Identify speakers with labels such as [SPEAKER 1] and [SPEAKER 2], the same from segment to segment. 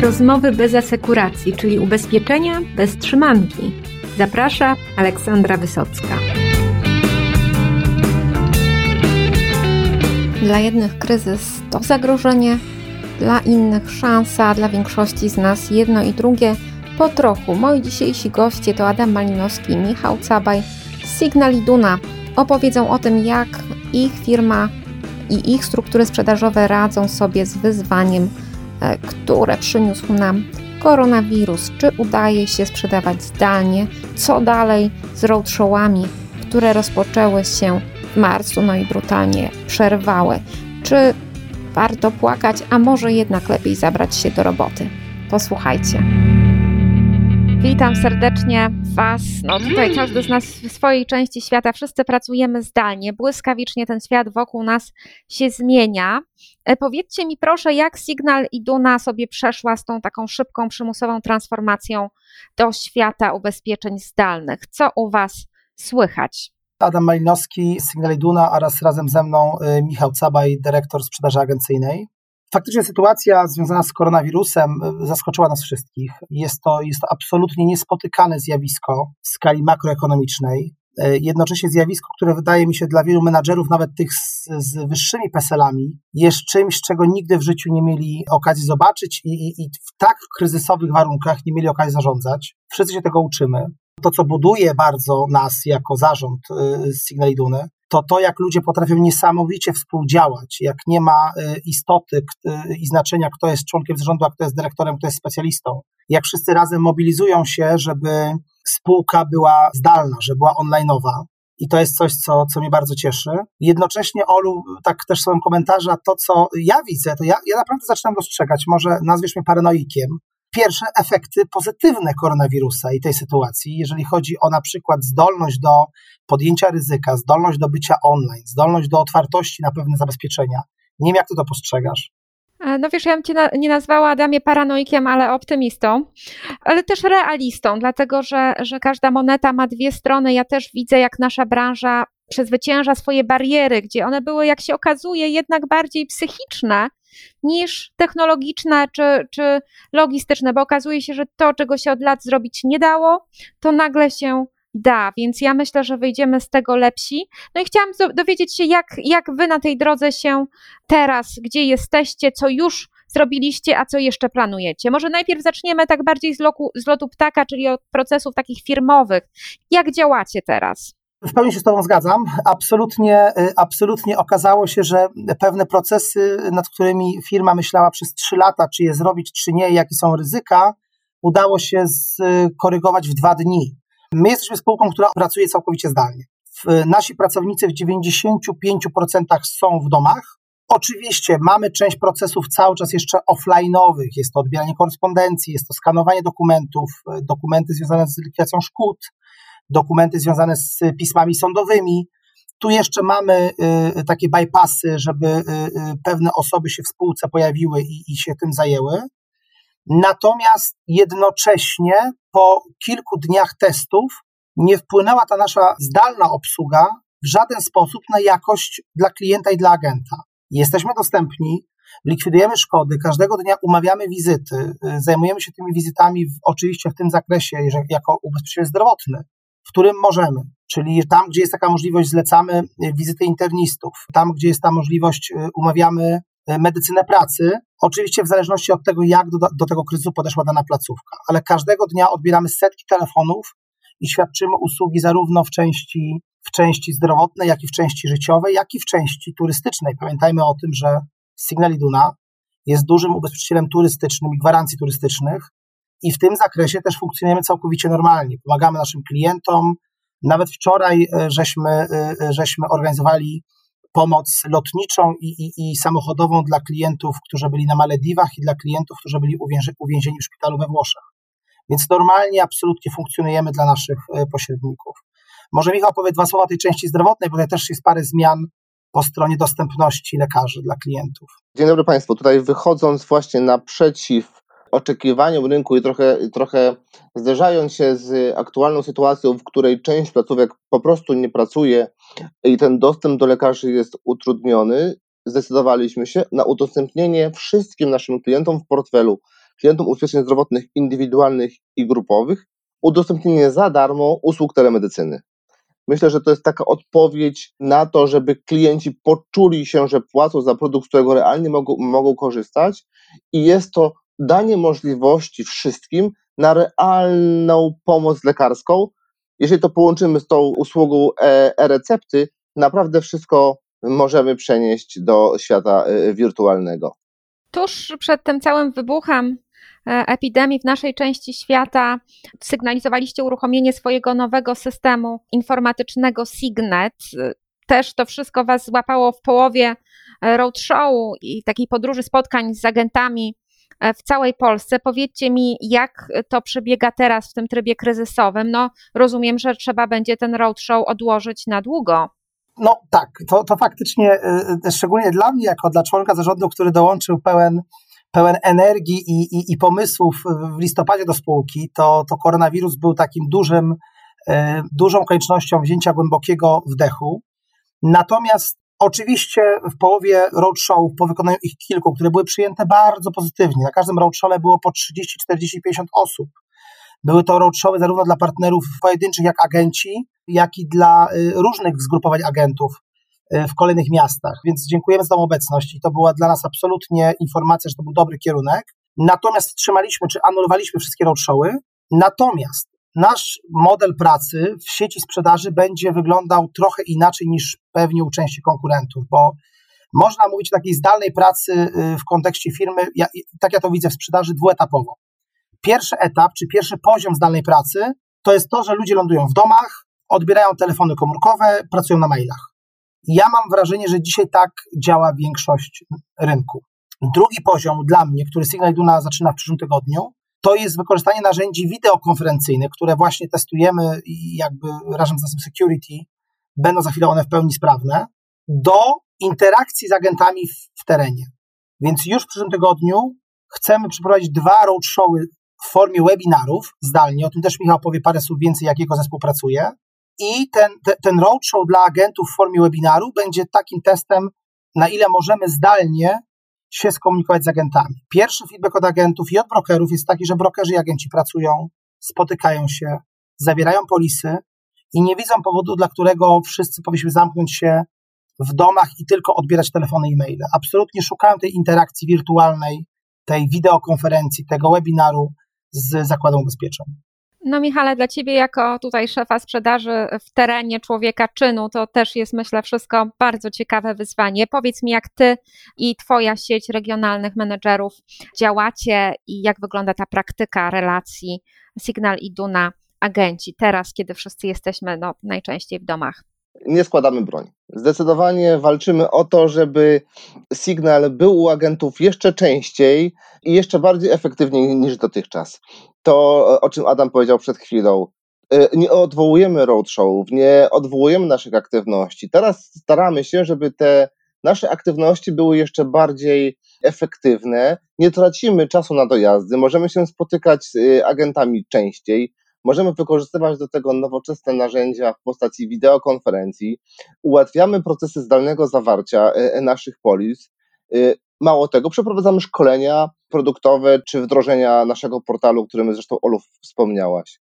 [SPEAKER 1] Rozmowy bez asekuracji, czyli ubezpieczenia bez trzymanki. Zaprasza Aleksandra Wysocka. Dla jednych kryzys to zagrożenie, dla innych szansa, dla większości z nas jedno i drugie po trochu. Moi dzisiejsi goście to Adam Malinowski i Michał Cabaj z Signal Iduna. Opowiedzą o tym, jak ich firma i ich struktury sprzedażowe radzą sobie z wyzwaniem, które przyniósł nam koronawirus. Czy udaje się sprzedawać zdalnie? Co dalej z roadshowami, które rozpoczęły się w marcu, no i brutalnie przerwały? Czy warto płakać, a może jednak lepiej zabrać się do roboty? Posłuchajcie. Witam serdecznie Was. No tutaj każdy z nas w swojej części świata, wszyscy pracujemy zdalnie, błyskawicznie ten świat wokół nas się zmienia. E, powiedzcie mi proszę, jak Signal i Duna sobie przeszła z tą taką szybką, przymusową transformacją do świata ubezpieczeń zdalnych? Co u Was słychać?
[SPEAKER 2] Adam Malinowski, Signal Duna oraz razem ze mną y, Michał Cabaj, dyrektor sprzedaży agencyjnej. Faktycznie sytuacja związana z koronawirusem y, zaskoczyła nas wszystkich. Jest to, jest to absolutnie niespotykane zjawisko w skali makroekonomicznej. Y, jednocześnie zjawisko, które wydaje mi się dla wielu menadżerów, nawet tych z, z wyższymi PESEL-ami, jest czymś, czego nigdy w życiu nie mieli okazji zobaczyć i, i, i w tak kryzysowych warunkach nie mieli okazji zarządzać. Wszyscy się tego uczymy. To, co buduje bardzo nas jako zarząd y, Signal Iduny, to to, jak ludzie potrafią niesamowicie współdziałać, jak nie ma y, istoty i znaczenia, kto jest członkiem zarządu, a kto jest dyrektorem, kto jest specjalistą. Jak wszyscy razem mobilizują się, żeby spółka była zdalna, żeby była onlineowa. I to jest coś, co, co mnie bardzo cieszy. Jednocześnie, Olu, tak też są komentarze, to co ja widzę, to ja, ja naprawdę zaczynam dostrzegać, może nazwiesz mnie paranoikiem, pierwsze efekty pozytywne koronawirusa i tej sytuacji, jeżeli chodzi o na przykład zdolność do podjęcia ryzyka, zdolność do bycia online, zdolność do otwartości na pewne zabezpieczenia. Nie wiem, jak ty to postrzegasz.
[SPEAKER 1] E, no wiesz, ja bym cię nie nazwała Adamie paranoikiem, ale optymistą, ale też realistą, dlatego że, że każda moneta ma dwie strony. Ja też widzę, jak nasza branża przezwycięża swoje bariery, gdzie one były, jak się okazuje, jednak bardziej psychiczne niż technologiczne czy, czy logistyczne, bo okazuje się, że to, czego się od lat zrobić nie dało, to nagle się da, więc ja myślę, że wyjdziemy z tego lepsi. No i chciałam dowiedzieć się, jak, jak wy na tej drodze się teraz, gdzie jesteście, co już zrobiliście, a co jeszcze planujecie. Może najpierw zaczniemy tak bardziej z, loku, z lotu ptaka, czyli od procesów takich firmowych. Jak działacie teraz?
[SPEAKER 2] W pełni się z Tobą zgadzam. Absolutnie, y, absolutnie okazało się, że pewne procesy, nad którymi firma myślała przez trzy lata, czy je zrobić, czy nie, jakie są ryzyka, udało się skorygować w dwa dni. My jesteśmy spółką, która pracuje całkowicie zdalnie. Nasi pracownicy w 95% są w domach. Oczywiście mamy część procesów cały czas jeszcze offline'owych. Jest to odbieranie korespondencji, jest to skanowanie dokumentów, dokumenty związane z likwidacją szkód, dokumenty związane z pismami sądowymi. Tu jeszcze mamy y, takie bypassy, żeby y, pewne osoby się w spółce pojawiły i, i się tym zajęły. Natomiast jednocześnie po kilku dniach testów nie wpłynęła ta nasza zdalna obsługa w żaden sposób na jakość dla klienta i dla agenta. Jesteśmy dostępni, likwidujemy szkody, każdego dnia umawiamy wizyty, zajmujemy się tymi wizytami w, oczywiście w tym zakresie, jako ubezpieczyciel zdrowotny, w którym możemy. Czyli tam, gdzie jest taka możliwość, zlecamy wizyty internistów. Tam, gdzie jest ta możliwość, umawiamy E, medycynę pracy, oczywiście w zależności od tego, jak do, do tego kryzysu podeszła dana placówka, ale każdego dnia odbieramy setki telefonów i świadczymy usługi zarówno w części, w części zdrowotnej, jak i w części życiowej, jak i w części turystycznej. Pamiętajmy o tym, że Signal Iduna jest dużym ubezpieczycielem turystycznym i gwarancji turystycznych i w tym zakresie też funkcjonujemy całkowicie normalnie. Pomagamy naszym klientom. Nawet wczoraj e, żeśmy, e, żeśmy organizowali pomoc lotniczą i, i, i, samochodową dla klientów, którzy byli na Malediwach i dla klientów, którzy byli uwięzieni w szpitalu we Włoszech. Więc normalnie, absolutnie funkcjonujemy dla naszych e, pośredników. Może Michał powie dwa słowa o tej części zdrowotnej, bo tutaj też jest parę zmian po stronie dostępności lekarzy dla klientów.
[SPEAKER 3] Dzień dobry Państwu. Tutaj wychodząc właśnie naprzeciw oczekiwaniom rynku i trochę, trochę zderzając się z aktualną sytuacją, w której część placówek po prostu nie pracuje i ten dostęp do lekarzy jest utrudniony, zdecydowaliśmy się na udostępnienie wszystkim naszym klientom w portfelu klientom ubezpieczeń zdrowotnych indywidualnych i grupowych udostępnienie za darmo usług telemedycyny. Myślę, że to jest taka odpowiedź na to, żeby klienci poczuli się, że płacą za produkt, z którego realnie mogą, mogą korzystać, i jest to danie możliwości wszystkim na realną pomoc lekarską. Jeżeli to połączymy z tą usługą e, e-recepty, naprawdę wszystko możemy przenieść do świata e, wirtualnego.
[SPEAKER 1] Tuż przed tym całym wybuchem e, epidemii w naszej części świata sygnalizowaliście uruchomienie swojego nowego systemu informatycznego Signet. Też to wszystko Was złapało w połowie roadshow i takiej podróży spotkań z agentami w całej Polsce. Powiedzcie mi, jak to przebiega teraz w tym trybie kryzysowym? No, rozumiem, że trzeba będzie ten roadshow odłożyć na długo.
[SPEAKER 2] No tak, to, to faktycznie, e, e, szczególnie dla mnie, jako dla członka zarządu, który dołączył pełen, pełen energii i, i, i pomysłów w listopadzie do spółki, to, to koronawirus był takim dużym, dużą koniecznością wzięcia głębokiego wdechu. Natomiast Oczywiście w połowie roadshowów, po wykonaniu ich kilku, które były przyjęte bardzo pozytywnie, na każdym roadshowle było po 30, 40, 50 osób. Były to roadshowy zarówno dla partnerów pojedynczych jak agenci, jak i dla y, różnych zgrupowań agentów y, w kolejnych miastach. Więc dziękujemy za tą obecność i to była dla nas absolutnie informacja, że to był dobry kierunek. Natomiast wstrzymaliśmy czy anulowaliśmy wszystkie roadshowy. Natomiast nasz model pracy w sieci sprzedaży będzie wyglądał trochę inaczej niż pewnie u części konkurentów, bo można mówić o takiej zdalnej pracy y, w kontekście firmy, ja, tak ja to widzę w sprzedaży, dwuetapowo. Pierwszy etap, czy pierwszy poziom zdalnej pracy, to jest to, że ludzie lądują w domach, odbierają telefony komórkowe, pracują na mailach. Ja mam wrażenie, że dzisiaj tak działa większość rynku. Drugi poziom dla mnie, który Signal Duna zaczyna w przyszłym tygodniu, to jest wykorzystanie narzędzi wideokonferencyjnych, które właśnie testujemy i jakby razem z naszym security będą za chwilę one w pełni sprawne, do interakcji z agentami w, w terenie. Więc już w przyszłym tygodniu chcemy przeprowadzić dwa roadshowy w formie webinarów zdalnie. O tym też Michał powie parę słów więcej, jak jego zespół pracuje. I ten, te, ten roadshow dla agentów w formie webinaru będzie takim testem, na ile możemy zdalnie się skomunikować z agentami. Pierwszy feedback od agentów i od brokerów jest taki, że brokerzy i agenci pracują, spotykają się, zawierają polisy i nie widzą powodu, dla którego wszyscy powinniśmy zamknąć się w domach i tylko odbierać telefony i maile. Absolutnie szukają tej interakcji wirtualnej, tej wideokonferencji, tego webinaru z zakładem ubezpieczeń.
[SPEAKER 1] No Michale, dla Ciebie jako tutaj szefa sprzedaży w terenie człowieka czynu, to też jest myślę wszystko bardzo ciekawe wyzwanie. Powiedz mi, jak Ty i Twoja sieć regionalnych menedżerów działacie i jak wygląda ta praktyka relacji Signal i Duna agenci teraz, kiedy wszyscy jesteśmy no, najczęściej w domach?
[SPEAKER 3] Nie składamy broń. Zdecydowanie walczymy o to, żeby Signal był u agentów jeszcze częściej i jeszcze bardziej efektywniej niż dotychczas to, o czym Adam powiedział przed chwilą. E, nie odwołujemy roadshowów, nie odwołujemy naszych aktywności. Teraz staramy się, żeby te nasze aktywności były jeszcze bardziej efektywne. Nie tracimy czasu na dojazdy, możemy się spotykać z e, agentami częściej, możemy wykorzystywać do tego nowoczesne narzędzia w postaci wideokonferencji, ułatwiamy procesy zdalnego zawarcia e, naszych polis. Mało tego, przeprowadzamy szkolenia produktowe czy wdrożenia naszego portalu, o którym zresztą Olu wspomniałaś.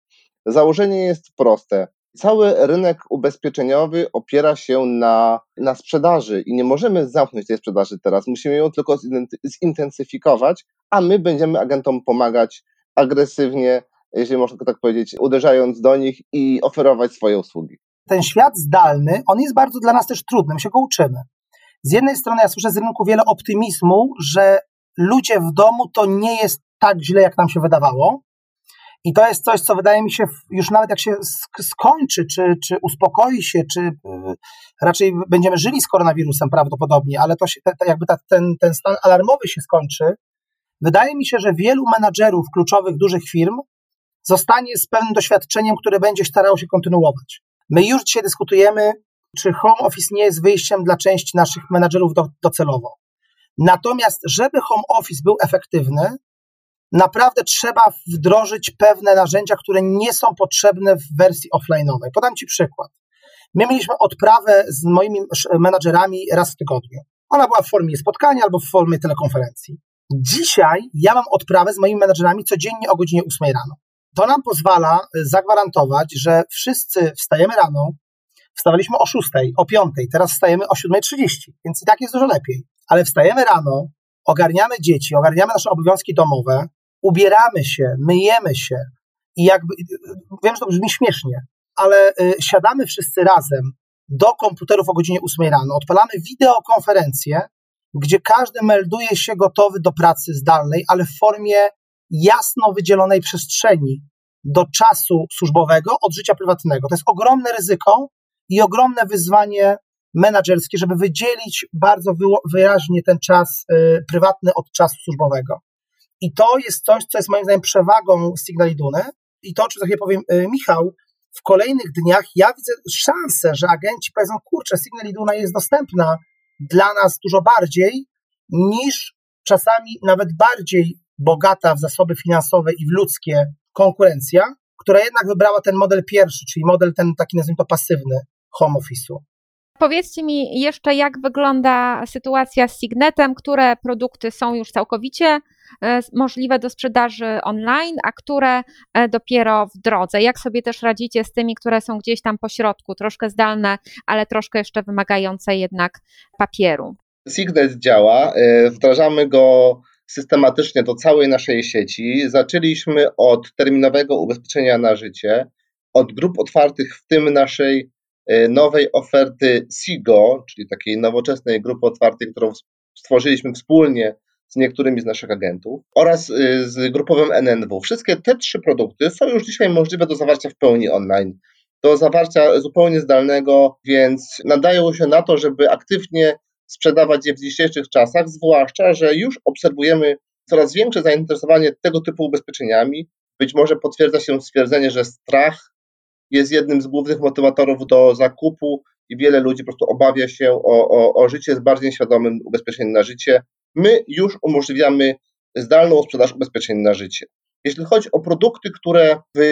[SPEAKER 3] Założenie jest proste. Cały rynek ubezpieczeniowy opiera się na, na sprzedaży i nie możemy zamknąć tej sprzedaży teraz. Musimy ją tylko zintensyfikować, a my będziemy agentom pomagać agresywnie, jeśli można tak powiedzieć, uderzając do nich i oferować swoje usługi.
[SPEAKER 2] Ten świat zdalny, on jest bardzo dla nas też trudny, my się go uczymy. Z jednej strony ja słyszę z rynku wiele optymizmu, że ludzie w domu to nie jest tak źle, jak nam się wydawało. I to jest coś, co wydaje mi się, już nawet jak się skończy, czy, czy uspokoi się, czy y, raczej będziemy żyli z koronawirusem prawdopodobnie, ale to się, jakby ta, ten, ten stan alarmowy się skończy, wydaje mi się, że wielu menadżerów kluczowych dużych firm zostanie z pewnym doświadczeniem, które będzie starało się kontynuować. My już dzisiaj dyskutujemy, czy home office nie jest wyjściem dla części naszych menadżerów do, docelowo. Natomiast, żeby home office był efektywny, naprawdę trzeba wdrożyć pewne narzędzia, które nie są potrzebne w wersji offline'owej. Podam Ci przykład. My mieliśmy odprawę z moimi menadżerami raz w tygodniu. Ona była w formie spotkania albo w formie telekonferencji. Dzisiaj ja mam odprawę z moimi menedżerami codziennie o godzinie 8 rano. To nam pozwala zagwarantować, że wszyscy wstajemy rano, wstawaliśmy o 6, o 5, teraz wstajemy o 7.30, więc i tak jest dużo lepiej. Ale wstajemy rano, ogarniamy dzieci, ogarniamy nasze obowiązki domowe, ubieramy się, myjemy się i jakby, wiem, że to brzmi śmiesznie, ale y, siadamy wszyscy razem do komputerów o godzinie 8 rano, odpalamy wideokonferencję, gdzie każdy melduje się gotowy do pracy zdalnej, ale w formie jasno wydzielonej przestrzeni do czasu służbowego od życia prywatnego. To jest ogromne ryzyko i ogromne wyzwanie menedżerskie, żeby wydzielić bardzo wyraźnie ten czas y, prywatny od czasu służbowego. I to jest coś, co jest moim zdaniem przewagą Signal Iduny. I to, o czym za chwilę powiem y, Michał, w kolejnych dniach ja widzę szansę, że agenci powiedzą, kurczę, Signal Iduna jest dostępna dla nas dużo bardziej niż czasami nawet bardziej bogata w zasoby finansowe i w ludzkie konkurencja, która jednak wybrała ten model pierwszy, czyli model ten taki nazwijmy to pasywny home office'u.
[SPEAKER 1] Powiedzcie mi jeszcze, jak wygląda sytuacja z Signetem, które produkty są już całkowicie e, możliwe do sprzedaży online, a które e, dopiero w drodze. Jak sobie też radzicie z tymi, które są gdzieś tam po środku, troszkę zdalne, ale troszkę jeszcze wymagające jednak papieru?
[SPEAKER 3] Signet działa, e, wdrażamy go systematycznie do całej naszej sieci. Zaczęliśmy od terminowego ubezpieczenia na życie, od grup otwartych, w tym naszej nowej oferty SIGO, czyli takiej nowoczesnej grupy otwartej, którą stworzyliśmy wspólnie z niektórymi z naszych agentów oraz e, z grupowym NNW. Wszystkie te trzy produkty są już dzisiaj możliwe do zawarcia w pełni online, do zawarcia zupełnie zdalnego, więc nadają się na to, żeby aktywnie sprzedawać je w dzisiejszych czasach, zwłaszcza, że już obserwujemy coraz większe zainteresowanie tego typu ubezpieczeniami. Być może potwierdza się stwierdzenie, że strach jest jednym z głównych motywatorów do zakupu i wiele ludzi po prostu obawia się o, o, o życie z bardziej świadomym ubezpieczeniem na życie. My już umożliwiamy zdalną sprzedaż ubezpieczeń na życie. Jeśli chodzi o produkty, które w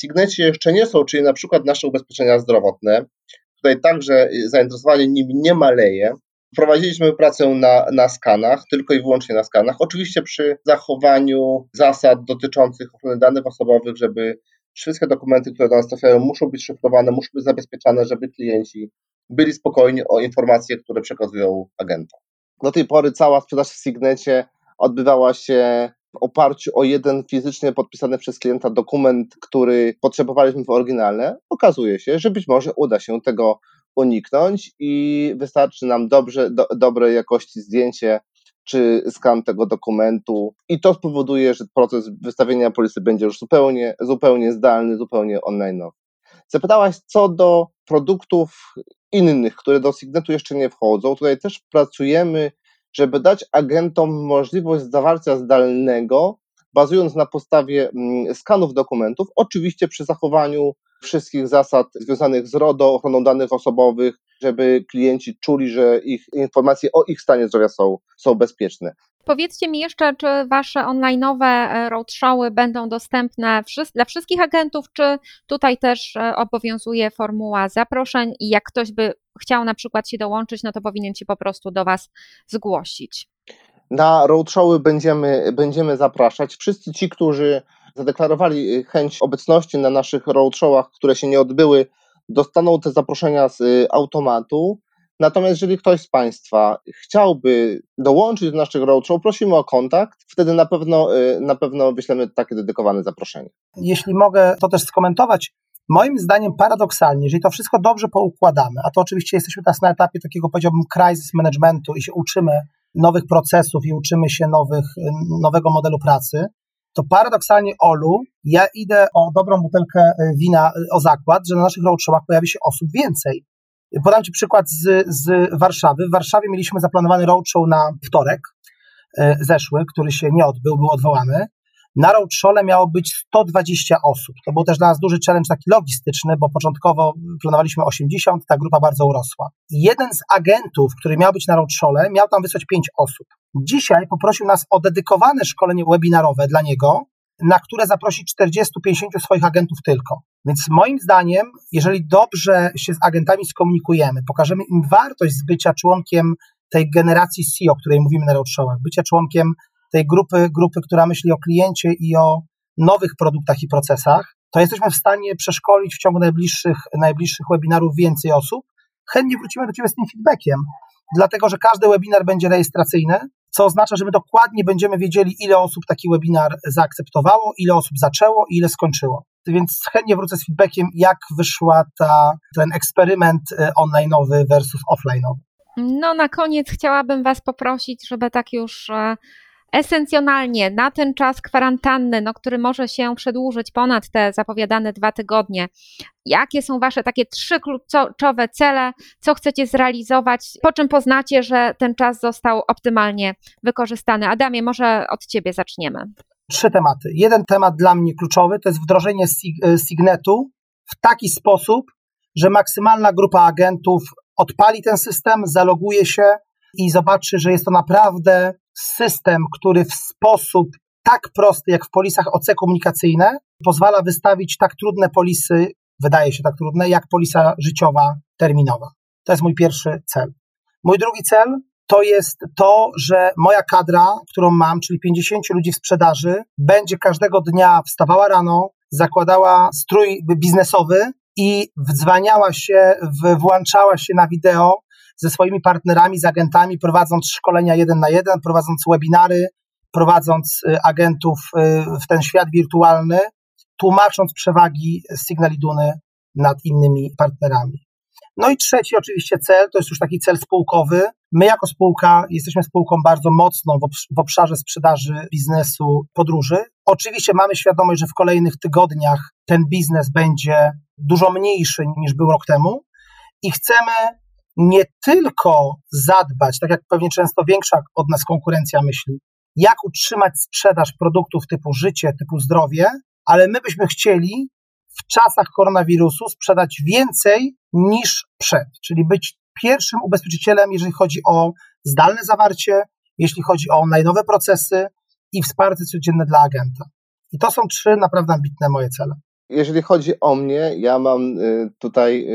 [SPEAKER 3] Signecie jeszcze nie są, czyli na przykład nasze ubezpieczenia zdrowotne, tutaj także zainteresowanie nimi nie maleje. Prowadziliśmy pracę na, na skanach, tylko i wyłącznie na skanach, oczywiście przy zachowaniu zasad dotyczących ochrony danych osobowych, żeby wszystkie dokumenty, które do nas trafiają, muszą być szyfrowane, muszą być zabezpieczane, żeby klienci byli spokojni o informacje, które przekazują agentom. Do tej pory cała sprzedaż w Signecie odbywała się w oparciu o jeden fizycznie podpisany przez klienta dokument, który potrzebowaliśmy w oryginale. Okazuje się, że być może uda się tego uniknąć i wystarczy nam dobrze, do, dobrej jakości zdjęcie czy skan tego dokumentu i to spowoduje, że proces wystawienia polisy będzie już zupełnie, zupełnie zdalny, zupełnie online. Zapytałaś co do produktów innych, które do Signetu jeszcze nie wchodzą. Tutaj też pracujemy, żeby dać agentom możliwość zawarcia zdalnego, bazując na podstawie mm, skanów dokumentów, oczywiście przy zachowaniu wszystkich zasad związanych z RODO, ochroną danych osobowych, żeby klienci czuli, że ich informacje o ich stanie zdrowia są, są bezpieczne.
[SPEAKER 1] Powiedzcie mi jeszcze, czy wasze online'owe e, roadshowy będą dostępne dla wszystkich agentów, czy tutaj też e, obowiązuje formuła zaproszeń i jak ktoś by chciał na przykład się dołączyć, no to powinien się po prostu do was zgłosić.
[SPEAKER 3] Na roadshowy będziemy, będziemy zapraszać. Wszyscy ci, którzy zadeklarowali y, chęć obecności na naszych roadshowach, które się nie odbyły, dostaną te zaproszenia z y, automatu. Natomiast jeżeli ktoś z Państwa chciałby dołączyć do naszych roadshow, prosimy o kontakt. Wtedy na pewno, y, na pewno wyślemy takie dedykowane zaproszenie.
[SPEAKER 2] Jeśli mogę to też skomentować, moim zdaniem paradoksalnie, jeżeli to wszystko dobrze poukładamy, a to oczywiście jesteśmy teraz na etapie takiego, powiedziałbym, crisis managementu i się uczymy nowych procesów i uczymy się nowych, nowego modelu pracy, to paradoksalnie, Olu, ja idę o dobrą butelkę e, wina e, o zakład, że na naszych roadshowach pojawi się osób więcej. Podam Ci przykład z, z Warszawy. W Warszawie mieliśmy zaplanowany roadshow na wtorek e, zeszły, który się nie odbył, był odwołany. Na roadshowle miało być 120 osób. To był też dla nas duży challenge taki logistyczny, bo początkowo planowaliśmy 80, ta grupa bardzo urosła. Jeden z agentów, który miał być na roadshowle, miał tam wysłać 5 osób. Dzisiaj poprosił nas o dedykowane szkolenie webinarowe dla niego, na które zaprosi 40-50 swoich agentów tylko. Więc moim zdaniem, jeżeli dobrze się z agentami skomunikujemy, pokażemy im wartość z bycia członkiem tej generacji CEO, o której mówimy na roadshowach, bycia członkiem tej grupy, grupy, która myśli o kliencie i o nowych produktach i procesach, to jesteśmy w stanie przeszkolić w ciągu najbliższych, najbliższych webinarów więcej osób. Chętnie wrócimy do Ciebie z tym feedbackiem, dlatego że każdy webinar będzie rejestracyjny, co oznacza, że my dokładnie będziemy wiedzieli, ile osób taki webinar zaakceptowało, ile osób zaczęło i ile skończyło. Więc chętnie wrócę z feedbackiem, jak wyszła ta, ten eksperyment e, online'owy versus offline'owy.
[SPEAKER 1] No, na koniec chciałabym Was poprosić, żeby tak już e, esencjonalnie na ten czas kwarantanny, no, który może się przedłużyć ponad te zapowiadane dwa tygodnie, jakie są Wasze takie trzy kluczowe cele, co chcecie zrealizować, po czym poznacie, że ten czas został optymalnie wykorzystany? Adamie, może od Ciebie zaczniemy.
[SPEAKER 2] Trzy tematy. Jeden temat dla mnie kluczowy to jest wdrożenie e, Signetu w taki sposób, że maksymalna grupa agentów odpali ten system, zaloguje się i zobaczy, że jest to naprawdę system, który w sposób tak prosty jak w polisach OC komunikacyjne pozwala wystawić tak trudne polisy, wydaje się tak trudne, jak polisa życiowa terminowa. To jest mój pierwszy cel. Mój drugi cel to jest to, że moja kadra, którą mam, czyli 50 ludzi w sprzedaży, będzie każdego dnia wstawała rano, zakładała strój biznesowy i wdzwaniała się, włączała się na wideo ze swoimi partnerami, z agentami, prowadząc szkolenia jeden na jeden, prowadząc webinary, prowadząc y, agentów y, w ten świat wirtualny, tłumacząc przewagi Signal Duny nad innymi partnerami. No i trzeci oczywiście cel, to jest już taki cel spółkowy. My jako spółka jesteśmy spółką bardzo mocną w obszarze sprzedaży biznesu podróży. Oczywiście mamy świadomość, że w kolejnych tygodniach ten biznes będzie dużo mniejszy niż był rok temu i chcemy nie tylko zadbać, tak jak pewnie często większa od nas konkurencja myśli, jak utrzymać sprzedaż produktów typu życie, typu zdrowie, ale my byśmy chcieli w czasach koronawirusu sprzedać więcej niż przed, czyli być pierwszym ubezpieczycielem, jeżeli chodzi o zdalne zawarcie, jeśli chodzi o najnowe procesy i wsparcie codzienne dla agenta. I to są trzy naprawdę ambitne moje cele.
[SPEAKER 3] Jeżeli chodzi o mnie, ja mam y, tutaj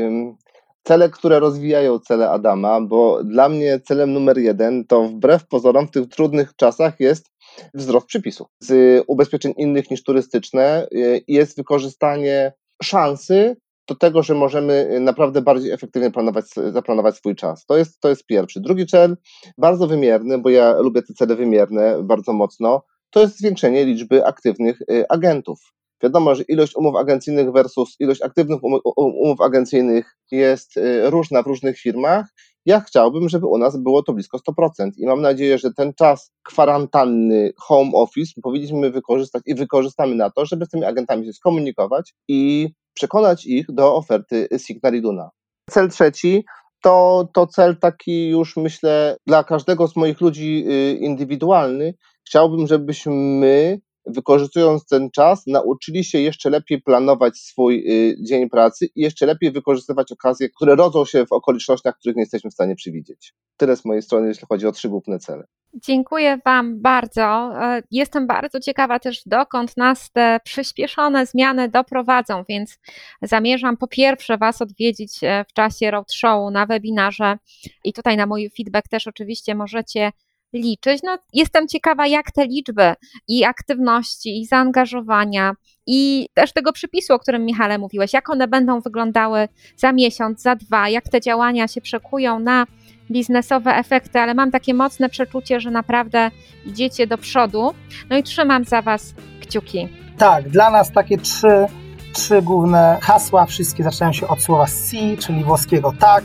[SPEAKER 3] cele, które rozwijają cele Adama, bo dla mnie celem numer jeden to wbrew pozorom w tych trudnych czasach jest wzrost przypisów. Z ubezpieczeń innych niż turystyczne y, jest wykorzystanie szansy do tego, że możemy naprawdę bardziej efektywnie planować, zaplanować swój czas. To jest, to jest pierwszy. Drugi cel, bardzo wymierny, bo ja lubię te cele wymierne bardzo mocno, to jest zwiększenie liczby aktywnych y, agentów. Wiadomo, że ilość umów agencyjnych versus ilość aktywnych umów, umów agencyjnych jest y, różna w różnych firmach. Ja chciałbym, żeby u nas było to blisko 100% i mam nadzieję, że ten czas kwarantanny home office powinniśmy wykorzystać i wykorzystamy na to, żeby z tymi agentami się skomunikować i przekonać ich do oferty Signal Duna. Cel trzeci to, to cel taki już myślę dla każdego z moich ludzi y, indywidualny. Chciałbym, żebyśmy wykorzystując ten czas, nauczyli się jeszcze lepiej planować swój y, dzień pracy i jeszcze lepiej wykorzystywać okazje, które rodzą się w okolicznościach, których nie jesteśmy w stanie przewidzieć. Tyle z mojej strony, jeśli chodzi o trzy główne cele.
[SPEAKER 1] Dziękuję Wam bardzo. E, jestem bardzo ciekawa też, dokąd nas te przyspieszone zmiany doprowadzą, więc zamierzam po pierwsze Was odwiedzić e, w czasie roadshow na webinarze i tutaj na mój feedback też oczywiście możecie liczyć. No, jestem ciekawa, jak te liczby i aktywności, i zaangażowania, i też tego przypisu, o którym Michale mówiłeś, jak one będą wyglądały za miesiąc, za dwa, jak te działania się przekują na biznesowe efekty, ale mam takie mocne przeczucie, że naprawdę idziecie do przodu. No i trzymam za Was kciuki.
[SPEAKER 2] Tak, dla nas takie trzy, trzy główne hasła, wszystkie zaczynają się od słowa si, czyli włoskiego tak,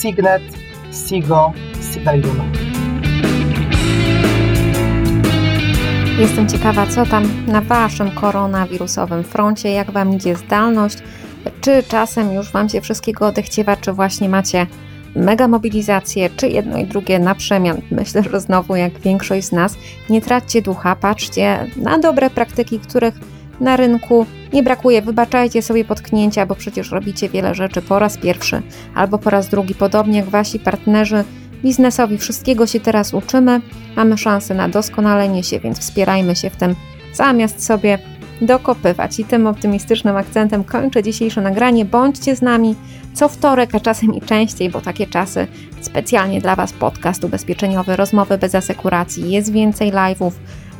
[SPEAKER 2] signet, sigo, signaliduna.
[SPEAKER 1] Jestem ciekawa, co tam na Waszym koronawirusowym froncie, jak Wam idzie zdalność, czy czasem już Wam się wszystkiego odechciewa, czy właśnie macie mega mobilizację, czy jedno i drugie na przemian. Myślę, że znowu, jak większość z nas, nie traćcie ducha, patrzcie na dobre praktyki, których na rynku nie brakuje. Wybaczajcie sobie potknięcia, bo przecież robicie wiele rzeczy po raz pierwszy albo po raz drugi, podobnie jak Wasi partnerzy biznesowi. Wszystkiego się teraz uczymy, mamy szansę na doskonalenie się, więc wspierajmy się w tym, zamiast sobie dokopywać. I tym optymistycznym akcentem kończę dzisiejsze nagranie. Bądźcie z nami co wtorek, a czasem i częściej, bo takie czasy specjalnie dla Was podcast ubezpieczeniowy, rozmowy bez asekuracji. Jest więcej live'ów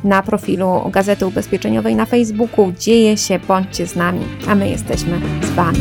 [SPEAKER 1] na profilu Gazety Ubezpieczeniowej na Facebooku. Dzieje się, bądźcie z nami, a my jesteśmy z Wami.